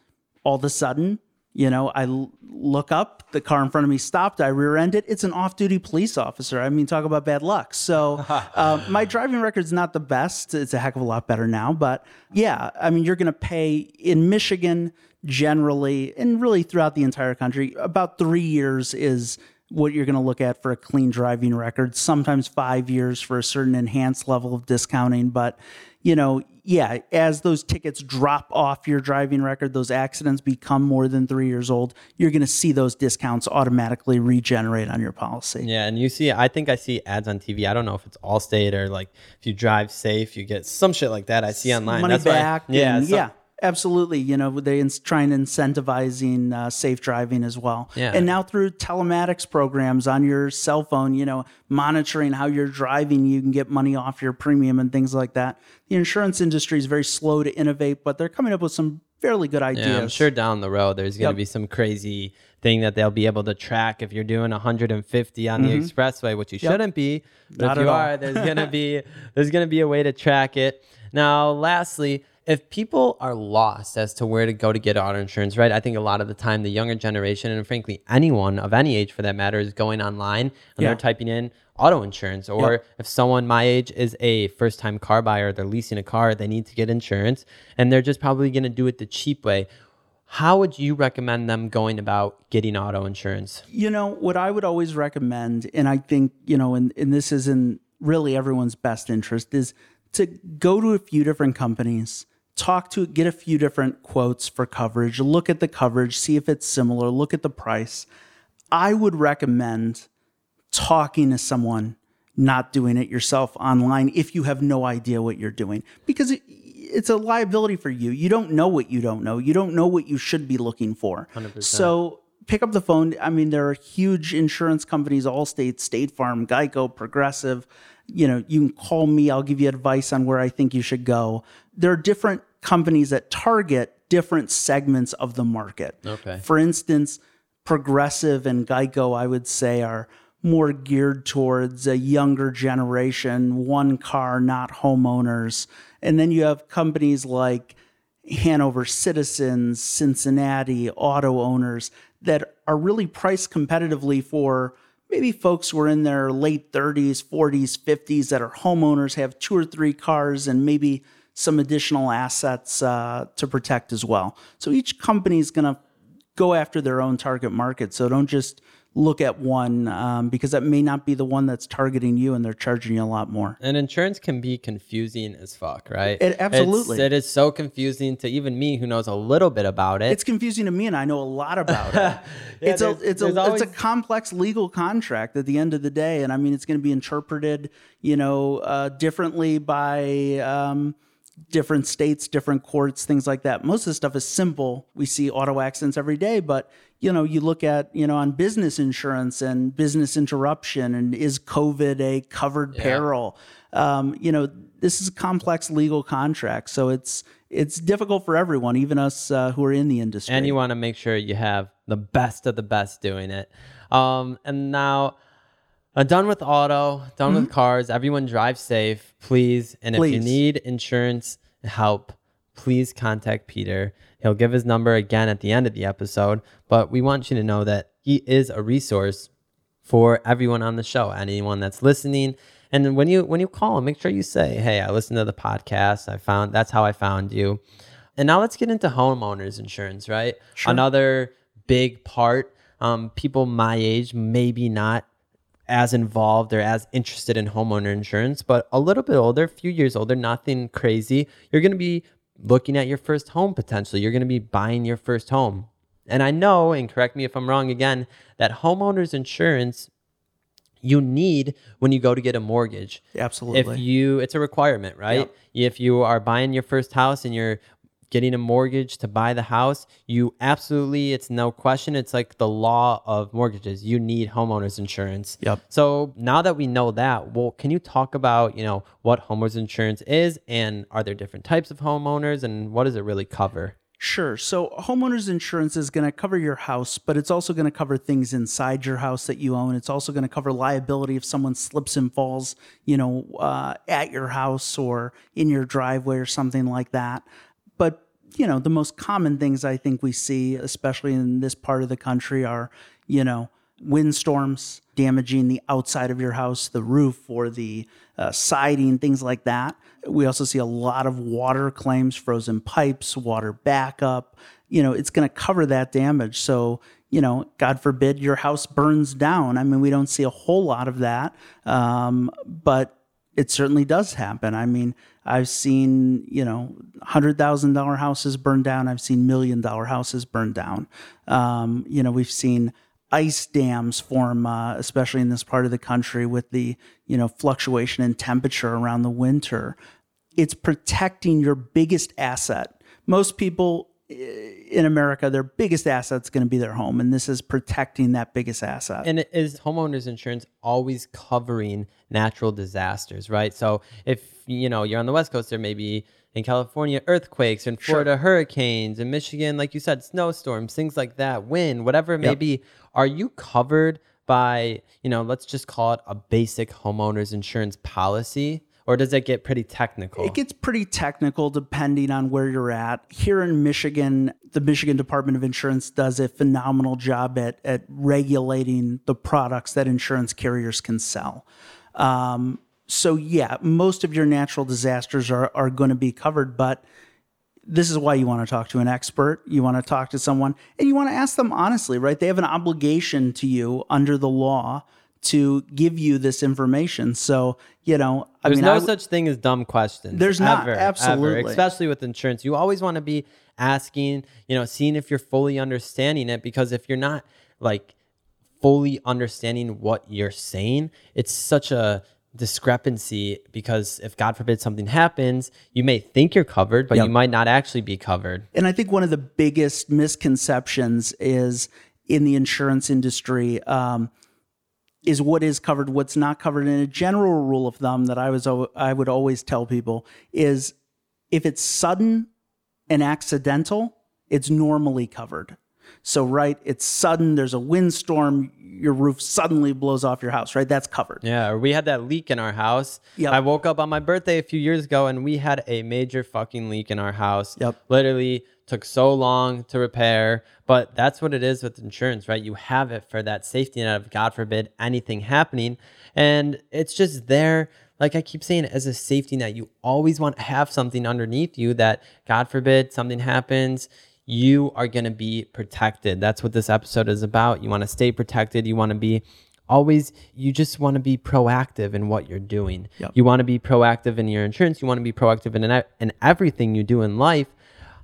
all of a sudden, you know, I l- look up, the car in front of me stopped, I rear end it. It's an off duty police officer. I mean, talk about bad luck. So, um, my driving record's not the best. It's a heck of a lot better now. But yeah, I mean, you're going to pay in Michigan generally, and really throughout the entire country, about three years is what you're going to look at for a clean driving record, sometimes five years for a certain enhanced level of discounting. But, you know, yeah, as those tickets drop off your driving record, those accidents become more than three years old, you're going to see those discounts automatically regenerate on your policy. Yeah, and you see, I think I see ads on TV. I don't know if it's Allstate or like if you drive safe, you get some shit like that. I see online. Money That's back. yeah, and- yeah. Absolutely, you know they ins- trying incentivizing uh, safe driving as well, Yeah. and now through telematics programs on your cell phone, you know monitoring how you're driving, you can get money off your premium and things like that. The insurance industry is very slow to innovate, but they're coming up with some fairly good ideas. Yeah, I'm sure down the road there's going to Yep. be some crazy thing that they'll be able to track if you're doing 150 on the expressway, which you shouldn't be. But Mm-hmm. Not if you all. are, there's going to be there's going to be a way to track it. Now, lastly, if people are lost as to where to go to get auto insurance, right? I think a lot of the time the younger generation and frankly anyone of any age for that matter is going online and Yeah. they're typing in auto insurance or Yep. if someone my age is a first time car buyer, they're leasing a car, they need to get insurance, and they're just probably going to do it the cheap way. How would you recommend them going about getting auto insurance? You know, what I would always recommend, and I think, you know, and, and this is in really everyone's best interest, is to go to a few different companies, talk to, get a few different quotes for coverage, look at the coverage, see if it's similar, look at the price. I would recommend talking to someone, not doing it yourself online if you have no idea what you're doing, because it, it's a liability for you. You don't know what you don't know. You don't know what you should be looking for. 100%. So pick up the phone. I mean, there are huge insurance companies, Allstate, State Farm, Geico, Progressive. You know, you can call me. I'll give you advice on where I think you should go. There are different companies that target different segments of the market. Okay. For instance, Progressive and Geico, I would say, are more geared towards a younger generation, one car, not homeowners. And then you have companies like Hanover Citizens, Cincinnati, auto owners that are really priced competitively for maybe folks who are in their late 30s, 40s, 50s that are homeowners, have two or three cars, and maybe some additional assets uh, to protect as well. So each company is going to go after their own target market. So don't just look at one um, because that may not be the one that's targeting you and they're charging you a lot more. And insurance can be confusing as fuck, right? It- absolutely. It's, it is so confusing to even me who knows a little bit about it. It's confusing to me, and I know a lot about it. Yeah, it's a it's a always- it's a complex legal contract at the end of the day, and I mean it's going to be interpreted, you know, uh, differently by um, different states, different courts, things like that. Most of the stuff is simple. We see auto accidents every day, but you know, you look at you know on business insurance and business interruption, and is COVID a covered peril? Um, you know, this is a complex legal contract, so it's it's difficult for everyone, even us uh, who are in the industry. and you want to make sure you have the best of the best doing it. Um, and now, uh, done with auto, done with cars. Everyone drive safe, please. And if you need insurance help, please contact Peter. He'll give his number again at the end of the episode. But we want you to know that he is a resource for everyone on the show, anyone that's listening. And when you when you call him, make sure you say, "Hey, I listened to the podcast. I found that's how I found you." And now let's get into homeowners insurance, right? Another big part. Um, people my age, maybe not as involved or as interested in homeowner insurance, but a little bit older, a few years older, nothing crazy. You're going to be looking at your first home potentially. You're going to be buying your first home. And I know, and correct me if I'm wrong again, that homeowners insurance you need when you go to get a mortgage. Absolutely. If you, it's a requirement, right? Yep. If you are buying your first house and you're getting a mortgage to buy the house, you absolutely, it's no question. It's like the law of mortgages. You need homeowners insurance. Yep. So now that we know that, well, can you talk about, you know, what homeowners insurance is and are there different types of homeowners and what does it really cover? Sure. So, homeowners insurance is going to cover your house, but it's also going to cover things inside your house that you own. It's also going to cover liability if someone slips and falls, you know, uh, at your house or in your driveway or something like that. You know, the most common things I think we see, especially in this part of the country, are, you know, windstorms damaging the outside of your house, the roof or the uh, siding, things like that. We also see a lot of water claims, frozen pipes, water backup. You know, it's going to cover that damage. So, you know, God forbid your house burns down. I mean, we don't see a whole lot of that, um, but it certainly does happen. I mean, I've seen, you know, $100,000 houses burn down. I've seen million dollar houses burn down. Um, you know, we've seen ice dams form, uh, especially in this part of the country with the, you know, fluctuation in temperature around the winter. It's protecting your biggest asset. Most people in America, their biggest asset is going to be their home, and this is protecting that biggest asset. And is homeowners insurance always covering natural disasters, right? So if you know you're on the West Coast, there may be in California earthquakes, in Florida sure. hurricanes, in Michigan, like you said, snowstorms, things like that, wind, whatever it may yep. be. Are you covered by you know, let's just call it a basic homeowners insurance policy? Or does it get pretty technical? It gets pretty technical depending on where you're at. Here in Michigan, the Michigan Department of Insurance does a phenomenal job at, at regulating the products that insurance carriers can sell. Um, so, yeah, most of your natural disasters are, are going to be covered, but this is why you want to talk to an expert. You want to talk to someone and you want to ask them honestly, right? They have an obligation to you under the law to give you this information. So, you know, I there's mean, no such thing as dumb questions. There's ever, not, absolutely. Ever, especially with insurance. You always want to be asking, you know, seeing if you're fully understanding it because if you're not like fully understanding what you're saying, it's such a discrepancy because if God forbid something happens, you may think you're covered, but yep. you might not actually be covered. And I think one of the biggest misconceptions is in the insurance industry. Um, is what is covered, what's not covered. And a general rule of thumb that I was I would always tell people is if it's sudden and accidental, it's normally covered. So right, it's sudden. There's a windstorm. Your roof suddenly blows off your house. Right, that's covered. Yeah, we had that leak in our house. Yep. I woke up on my birthday a few years ago, and we had a major fucking leak in our house. Yep. Literally took so long to repair. But that's what it is with insurance, right? You have it for that safety net of God forbid anything happening. And it's just there, like I keep saying, as a safety net. You always want to have something underneath you that, God forbid, something happens. You are going to be protected. That's what this episode is about. You want to stay protected. You want to be always you just want to be proactive in what you're doing. Yep. You want to be proactive in your insurance. You want to be proactive in in everything you do in life.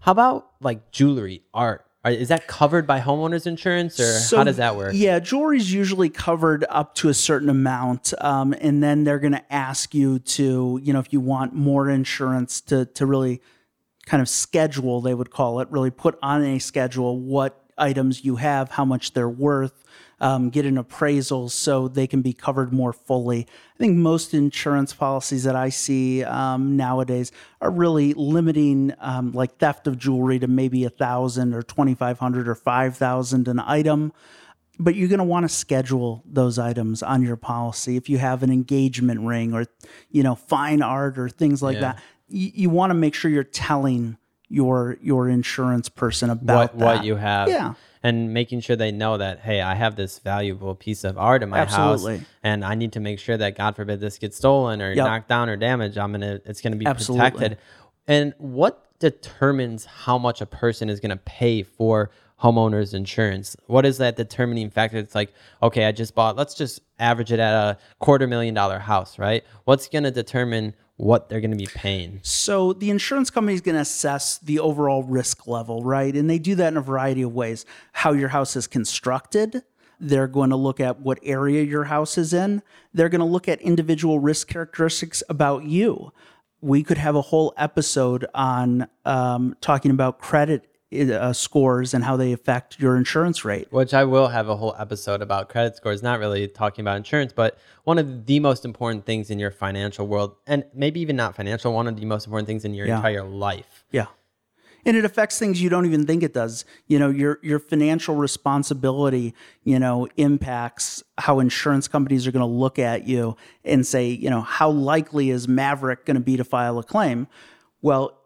How about like jewelry, art? Is that covered by homeowners insurance, or so, how does that work? Yeah, jewelry is usually covered up to a certain amount, um, and then they're going to ask you to, you know, if you want more insurance, to to really kind of schedule, they would call it, really put on a schedule what items you have, how much they're worth, um, get an appraisal so they can be covered more fully. I think most insurance policies that I see um, nowadays are really limiting um, like theft of jewelry to maybe a thousand or twenty five hundred or five thousand an item. But you're going to want to schedule those items on your policy. If you have an engagement ring or, you know, fine art or things like yeah. that, you, you want to make sure you're telling your your insurance person about what, what you have. Yeah and making sure they know that hey i have this valuable piece of art in my Absolutely. house and i need to make sure that god forbid this gets stolen or yep. knocked down or damaged i'm gonna it's gonna be Absolutely. protected and what determines how much a person is gonna pay for homeowners insurance what is that determining factor it's like okay i just bought let's just average it at a quarter million dollar house right what's going to determine what they're going to be paying. So the insurance company is going to assess the overall risk level, right? And they do that in a variety of ways. How your house is constructed, they're going to look at what area your house is in. They're going to look at individual risk characteristics about you. we could have a whole episode on um, talking about credit uh, scores and how they affect your insurance rate. Which I will have a whole episode about credit scores, not really talking about insurance, but one of the most important things in your financial world, and maybe even not financial, one of the most important things in your Yeah. entire life. Yeah. And it affects things you don't even think it does. You know, your your financial responsibility, you know, impacts how insurance companies are going to look at you and say, you know, how likely is Maverick going to be to file a claim? Well,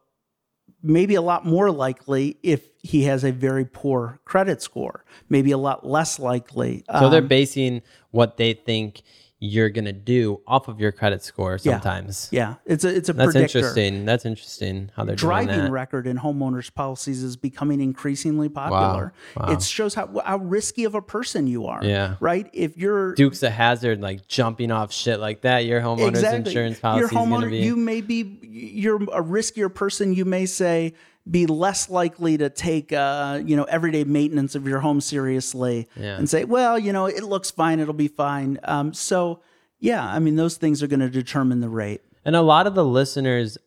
maybe a lot more likely if he has a very poor credit score. Maybe a lot less likely. So they're Um, basing what they think you're gonna do off of your credit score sometimes. yeah, it's a it's a That's predictor. interesting. That's interesting how they're driving record in homeowners policies is becoming increasingly popular. Wow. It shows how how risky of a person you are. Yeah. Right. If you're Dukes of Hazzard, like jumping off shit like that, your homeowner's insurance policy your is homeowner, be. you may be you're a riskier person. You may say be less likely to take uh, you know everyday maintenance of your home seriously Yeah. and say, well, you know, it looks fine, it'll be fine. Um, so yeah, I mean, those things are going to determine the rate. And a lot of the listeners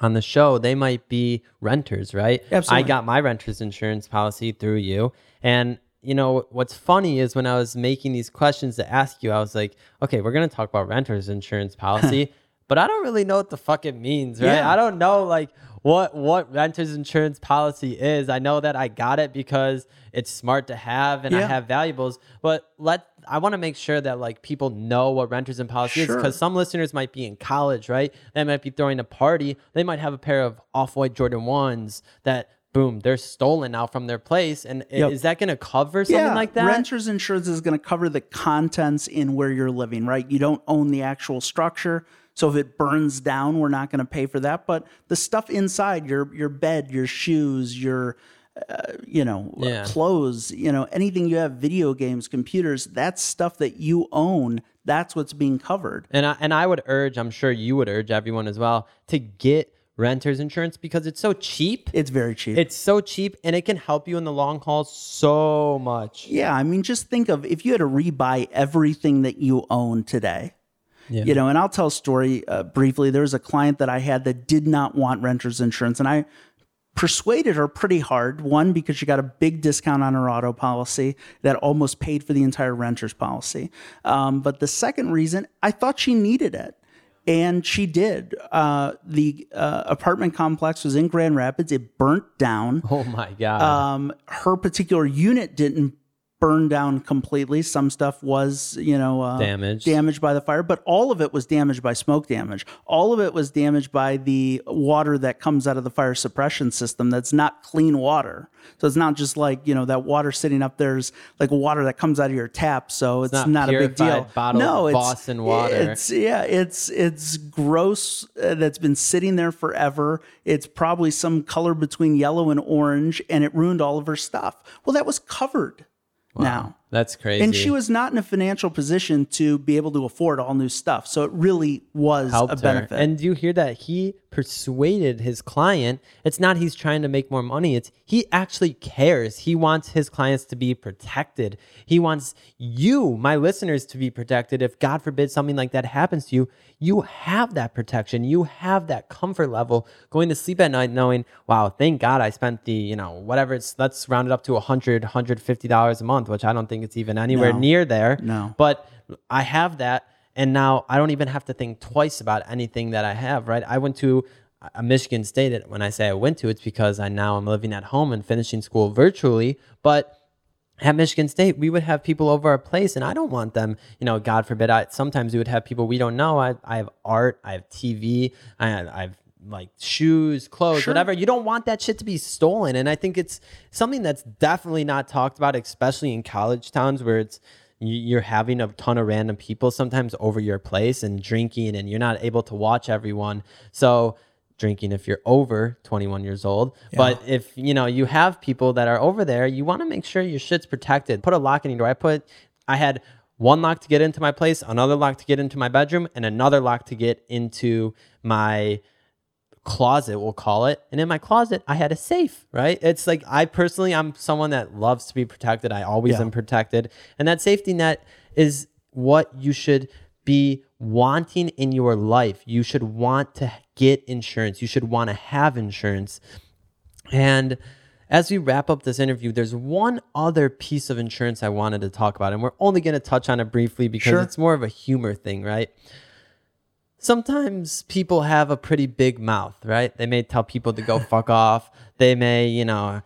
on the show, they might be renters, right? Absolutely. I got my renter's insurance policy through you. And you know, what's funny is when I was making these questions to ask you, I was like, okay, we're going to talk about renter's insurance policy, but I don't really know what the fuck it means, right? Yeah. I don't know like what what renter's insurance policy is. I know that I got it because it's smart to have and I have valuables, but let I want to make sure that like people know what renters and policy is because some listeners might be in college, right? They might be throwing a party. They might have a pair of off-white Jordan ones that boom, they're stolen now from their place. And Yep. is that going to cover something like that? Renters insurance is going to cover the contents in where you're living, right? You don't own the actual structure. So if it burns down, we're not going to pay for that. But the stuff inside your your bed, your shoes, your uh, you know Yeah. clothes, you know anything you have, video games, computers, that's stuff that you own. That's what's being covered. And I, and I would urge, I'm sure you would urge everyone as well to get renters insurance because it's so cheap. It's very cheap. It's so cheap and it can help you in the long haul so much. Yeah, I mean, just think of if you had to rebuy everything that you own today. Yeah. You know, and I'll tell a story uh, briefly. There was a client that I had that did not want renter's insurance, and I persuaded her pretty hard. One, because she got a big discount on her auto policy that almost paid for the entire renter's policy. Um, but the second reason, I thought she needed it. And she did. Uh, the uh, apartment complex was in Grand Rapids. It burnt down. Oh my God. Um, her particular unit didn't burn down completely. Some stuff was, you know, uh, Damaged. damaged by the fire, but all of it was damaged by smoke damage. All of it was damaged by the water that comes out of the fire suppression system. That's not clean water. So it's not just like you know that water sitting up there's like water that comes out of your tap. So it's, not not, a big deal. no, it's Boston water. It's yeah, it's it's gross. Uh, that's been sitting there forever. It's probably some color between yellow and orange, and it ruined all of her stuff. Well, that was covered now. That's crazy. And she was not in a financial position to be able to afford all new stuff. So it really was helped a benefit. her. And do you hear that? He persuaded his client. It's not he's trying to make more money. It's he actually cares. He wants his clients to be protected. He wants you, my listeners, to be protected. If God forbid something like that happens to you, you have that protection. You have that comfort level going to sleep at night knowing, wow, thank God I spent the, you know, whatever it's let's round it up to 100 $150 a month, which I don't think it's even anywhere No. near there. No. But I have that. And now I don't even have to think twice about anything that I have, right? I went to a Michigan State. When I say I went to, it's because I now I'm living at home and finishing school virtually. But at Michigan State, we would have people over our place, and I don't want them, you know, God forbid. I, sometimes we would have people we don't know. I, I have art, I have TV, I I have like shoes, clothes, Sure. whatever. You don't want that shit to be stolen. And I think it's something that's definitely not talked about, especially in college towns where it's you- you're having a ton of random people sometimes over your place and drinking, and you're not able to watch everyone. So drinking if you're over 21 years old. But if you know you have people that are over there, you want to make sure your shit's protected. Put a lock in your door. I put I had one lock to get into my place, another lock to get into my bedroom, and another lock to get into my closet, we'll call it. And in my closet, I had a safe, right? It's like I personally, I'm someone that loves to be protected. I always Yeah. am protected. And that safety net is what you should be wanting in your life. You should want to get insurance. You should want to have insurance. And as we wrap up this interview, there's one other piece of insurance I wanted to talk about, and we're only going to touch on it briefly because Sure. it's more of a humor thing, right? Sometimes people have a pretty big mouth, right? They may tell people to go fuck off. They may, you know,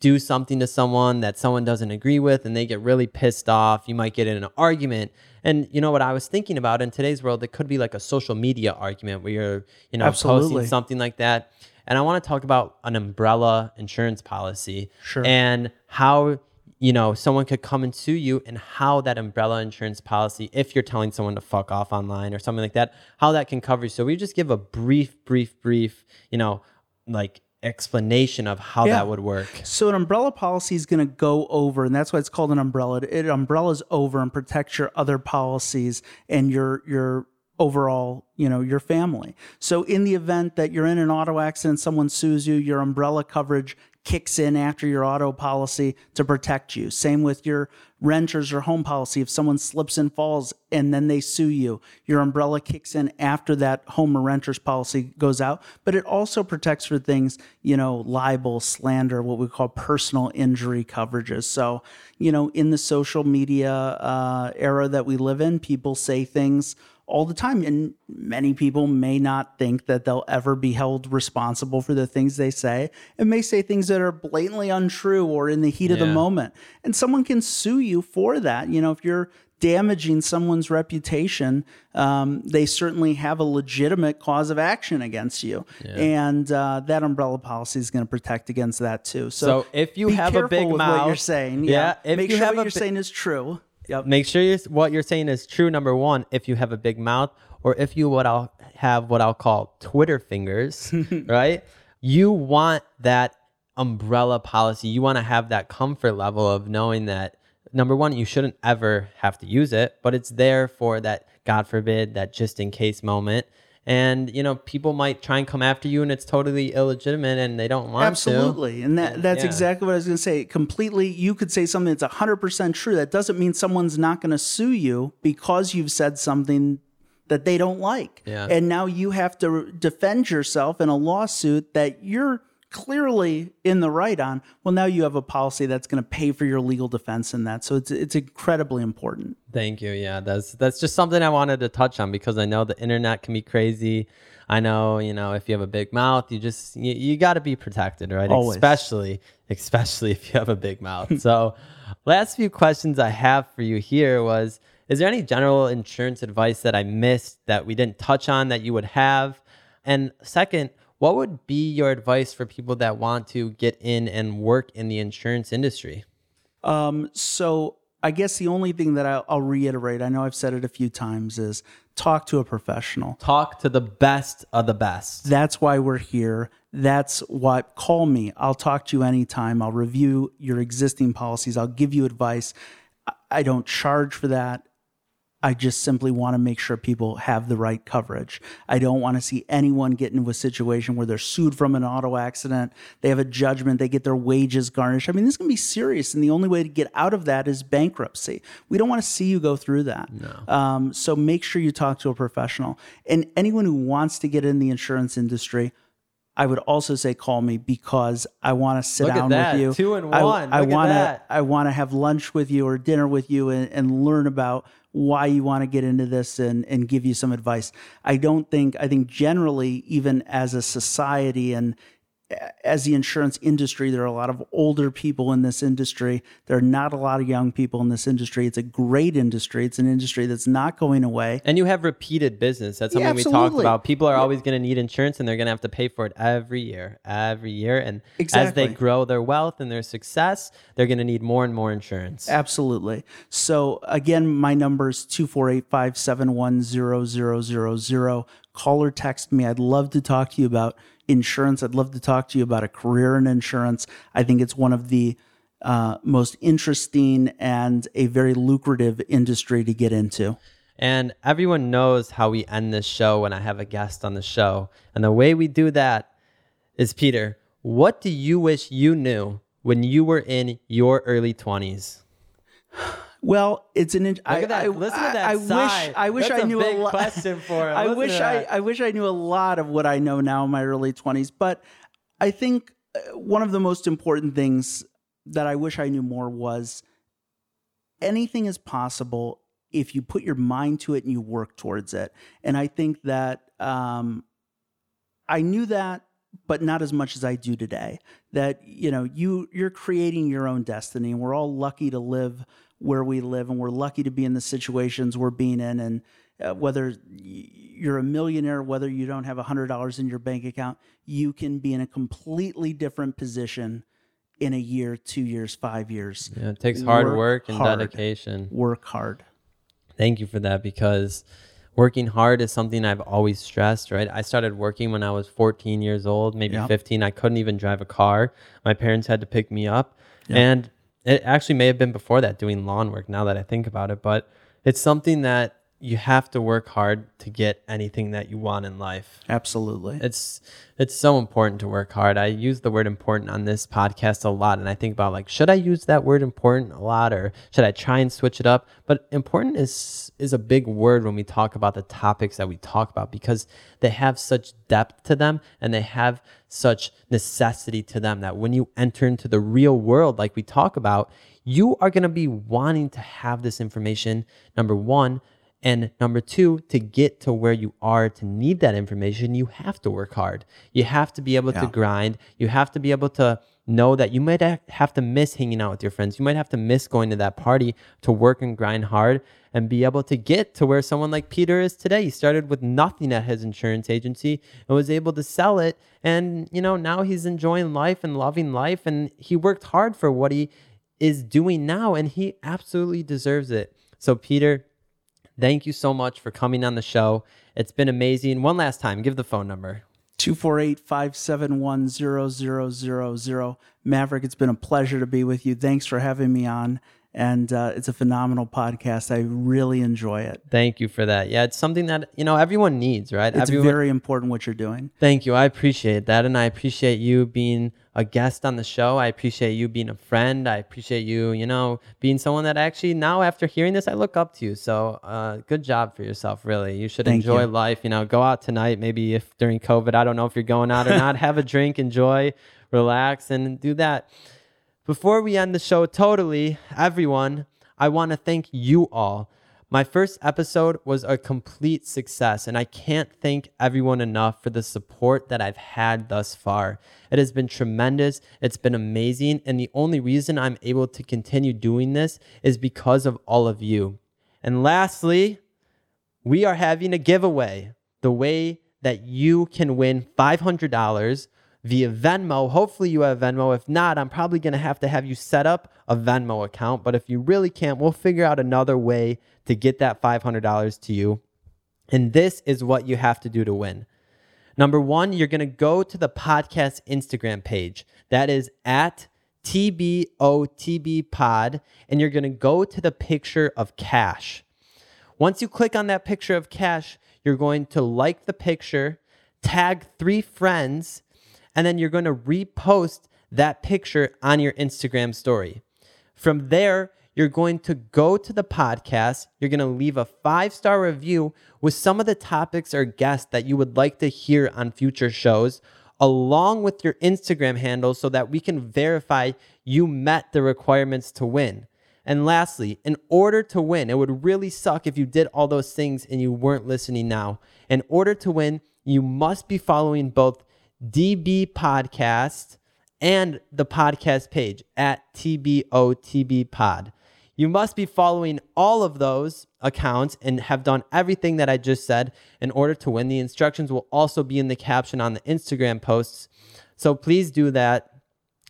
do something to someone that someone doesn't agree with and they get really pissed off. You might get in an argument. And you know what I was thinking about in today's world, it could be like a social media argument where you're, you know, Absolutely. posting something like that. And I want to talk about an umbrella insurance policy Sure. and how you know someone could come and sue you and how that umbrella insurance policy if you're telling someone to fuck off online or something like that how that can cover you so we just give a brief brief brief you know like explanation of how Yeah. that would work So an umbrella policy is going to go over, and that's why it's called an umbrella. It, it umbrellas over and protects your other policies and your your overall, you know, your family. So in the event that you're in an auto accident, someone sues you, your umbrella coverage kicks in after your auto policy to protect you. Same with your renters or home policy. If someone slips and falls and then they sue you, your umbrella kicks in after that home or renters policy goes out. But it also protects for things, you know, libel, slander, what we call personal injury coverages. So, you know, in the social media uh, era that we live in, people say things all the time. And many people may not think that they'll ever be held responsible for the things they say and may say things that are blatantly untrue or in the heat of the moment. And someone can sue you for that. You know, if you're damaging someone's reputation, um, they certainly have a legitimate cause of action against you. And uh, that umbrella policy is going to protect against that too. So, So if you have a big mouth- what you're saying, Yeah, yeah, if make you sure what you're bi- saying is true. Yep. make sure you, what you're saying is true number one if you have a big mouth or if you what i'll have what i'll call twitter fingers right you want that umbrella policy you want to have that comfort level of knowing that number one you shouldn't ever have to use it but it's there for that god forbid that just in case moment and you know people might try and come after you and it's totally illegitimate and they don't want to Absolutely. And that, that's yeah. exactly what I was going to say. Completely, you could say something that's 100% true. That doesn't mean someone's not going to sue you because you've said something that they don't like. Yeah. And now you have to defend yourself in a lawsuit that you're clearly in the right on. Well, now you have a policy that's going to pay for your legal defense in that. So it's, it's incredibly important. Thank you. Yeah, that's that's just something I wanted to touch on because I know the internet can be crazy. I know, you know, if you have a big mouth, you just you, you got to be protected, right? Always. Especially especially if you have a big mouth. so, last few questions I have for you here was is there any general insurance advice that I missed that we didn't touch on that you would have? And second, what would be your advice for people that want to get in and work in the insurance industry? Um, so I guess the only thing that I'll, I'll reiterate, I know I've said it a few times, is talk to a professional. Talk to the best of the best. That's why we're here. That's what call me. I'll talk to you anytime. I'll review your existing policies. I'll give you advice. I don't charge for that. I just simply want to make sure people have the right coverage. I don't want to see anyone get into a situation where they're sued from an auto accident. They have a judgment, they get their wages garnished. I mean, this can be serious, and the only way to get out of that is bankruptcy. We don't want to see you go through that. Um, so make sure you talk to a professional. And anyone who wants to get in the insurance industry, I would also say call me because I want to sit Look down with you. Two and I- one. I, at want to. I want to have lunch with you or dinner with you and, and learn about why you want to get into this and, and give you some advice. I don't think, I think generally, even as a society and as the insurance industry, there are a lot of older people in this industry. There are not a lot of young people in this industry. It's a great industry. It's an industry that's not going away. And you have repeated business. That's Yeah, something we talked about. People are always going to need insurance and they're going to have to pay for it every year, every year. And as they grow their wealth and their success, they're going to need more and more insurance. Absolutely. So again, my number is 248-571-0000. Call or text me. I'd love to talk to you about insurance. I'd love to talk to you about a career in insurance. I think it's one of the uh, most interesting and a very lucrative industry to get into. And everyone knows how we end this show when I have a guest on the show. And the way we do that is Peter, what do you wish you knew when you were in your early 20s? Well, it's an. Look at that. I, Listen to that I, I sigh. wish. I wish That's I knew a big lot. question for him. I Listen wish I. I wish I knew a lot of what I know now in my early twenties. But I think uh, one of the most important things that I wish I knew more was anything is possible if you put your mind to it and you work towards it. And I think that um, I knew that but not as much as I do today. That you know, you you're creating your own destiny, and we're all lucky to live where we live, and we're lucky to be in the situations we're being in. And uh, whether you're a millionaire, whether you don't have a hundred dollars in your bank account, you can be in a completely different position in a year, two years, five years. Yeah, it takes hard work, Work and hard. dedication. Work hard. Thank you for that because working hard is something I've always stressed, right? I started working when I was 14 years old, maybe Yeah. 15. I couldn't even drive a car. My parents had to pick me up. Yeah. And it actually may have been before that doing lawn work now that I think about it, but it's something that you have to work hard to get anything that you want in life. Absolutely. It's it's so important to work hard. I use the word important on this podcast a lot and I think about like should I use that word important a lot or should I try and switch it up? But important is is a big word when we talk about the topics that we talk about because they have such depth to them and they have such necessity to them that when you enter into the real world like we talk about, you are going to be wanting to have this information number 1 and number two, to get to where you are to need that information, you have to work hard. You have to be able to grind. You have to be able to know that you might have to miss hanging out with your friends. You might have to miss going to that party to work and grind hard and be able to get to where someone like Peter is today. He started with nothing at his insurance agency and was able to sell it. And, you know, now he's enjoying life and loving life. And he worked hard for what he is doing now. And he absolutely deserves it. So, Peter, Thank you so much for coming on the show. It's been amazing. One last time, give the phone number. 248 571 0000. Maverick, it's been a pleasure to be with you. Thanks for having me on. And uh, it's a phenomenal podcast. I really enjoy it. Thank you for that. Yeah, it's something that, you know, everyone needs, right? It's everyone, very important what you're doing. Thank you. I appreciate that. And I appreciate you being a guest on the show. I appreciate you being a friend. I appreciate you, you know, being someone that actually now, after hearing this, I look up to you. So uh, good job for yourself, really. You should Thank enjoy you. life. You know, go out tonight. Maybe if during COVID, I don't know if you're going out or not, have a drink, enjoy, relax, and do that. Before we end the show totally, everyone, I want to thank you all. My first episode was a complete success, and I can't thank everyone enough for the support that I've had thus far. It has been tremendous, it's been amazing, and the only reason I'm able to continue doing this is because of all of you. And lastly, we are having a giveaway. The way that you can win $500 via Venmo. Hopefully, you have Venmo. If not, I'm probably going to have to have you set up a Venmo account. But if you really can't, we'll figure out another way to get that $500 to you. And this is what you have to do to win. Number one, you're going to go to the podcast Instagram page. That is at TBOTB pod. And you're going to go to the picture of cash. Once you click on that picture of cash, you're going to like the picture, tag three friends, and then you're going to repost that picture on your Instagram story. From there, you're going to go to the podcast. You're going to leave a five star review with some of the topics or guests that you would like to hear on future shows, along with your Instagram handle so that we can verify you met the requirements to win. And lastly, in order to win, it would really suck if you did all those things and you weren't listening now. In order to win, you must be following both DB Podcast and the podcast page at TBOTB Pod. You must be following all of those accounts and have done everything that I just said in order to win. The instructions will also be in the caption on the Instagram posts. So please do that.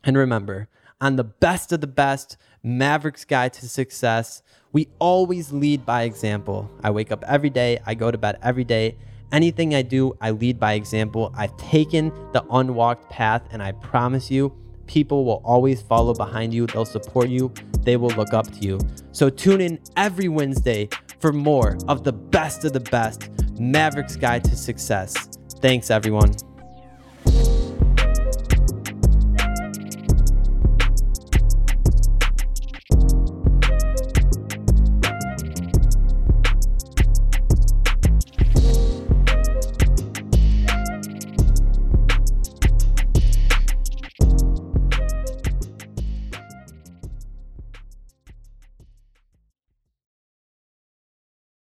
And remember, on the best of the best Mavericks Guide to Success, we always lead by example. I wake up every day, I go to bed every day. Anything I do, I lead by example. I've taken the unwalked path, and I promise you, people will always follow behind you. They'll support you, they will look up to you. So tune in every Wednesday for more of the best of the best Mavericks Guide to Success. Thanks, everyone.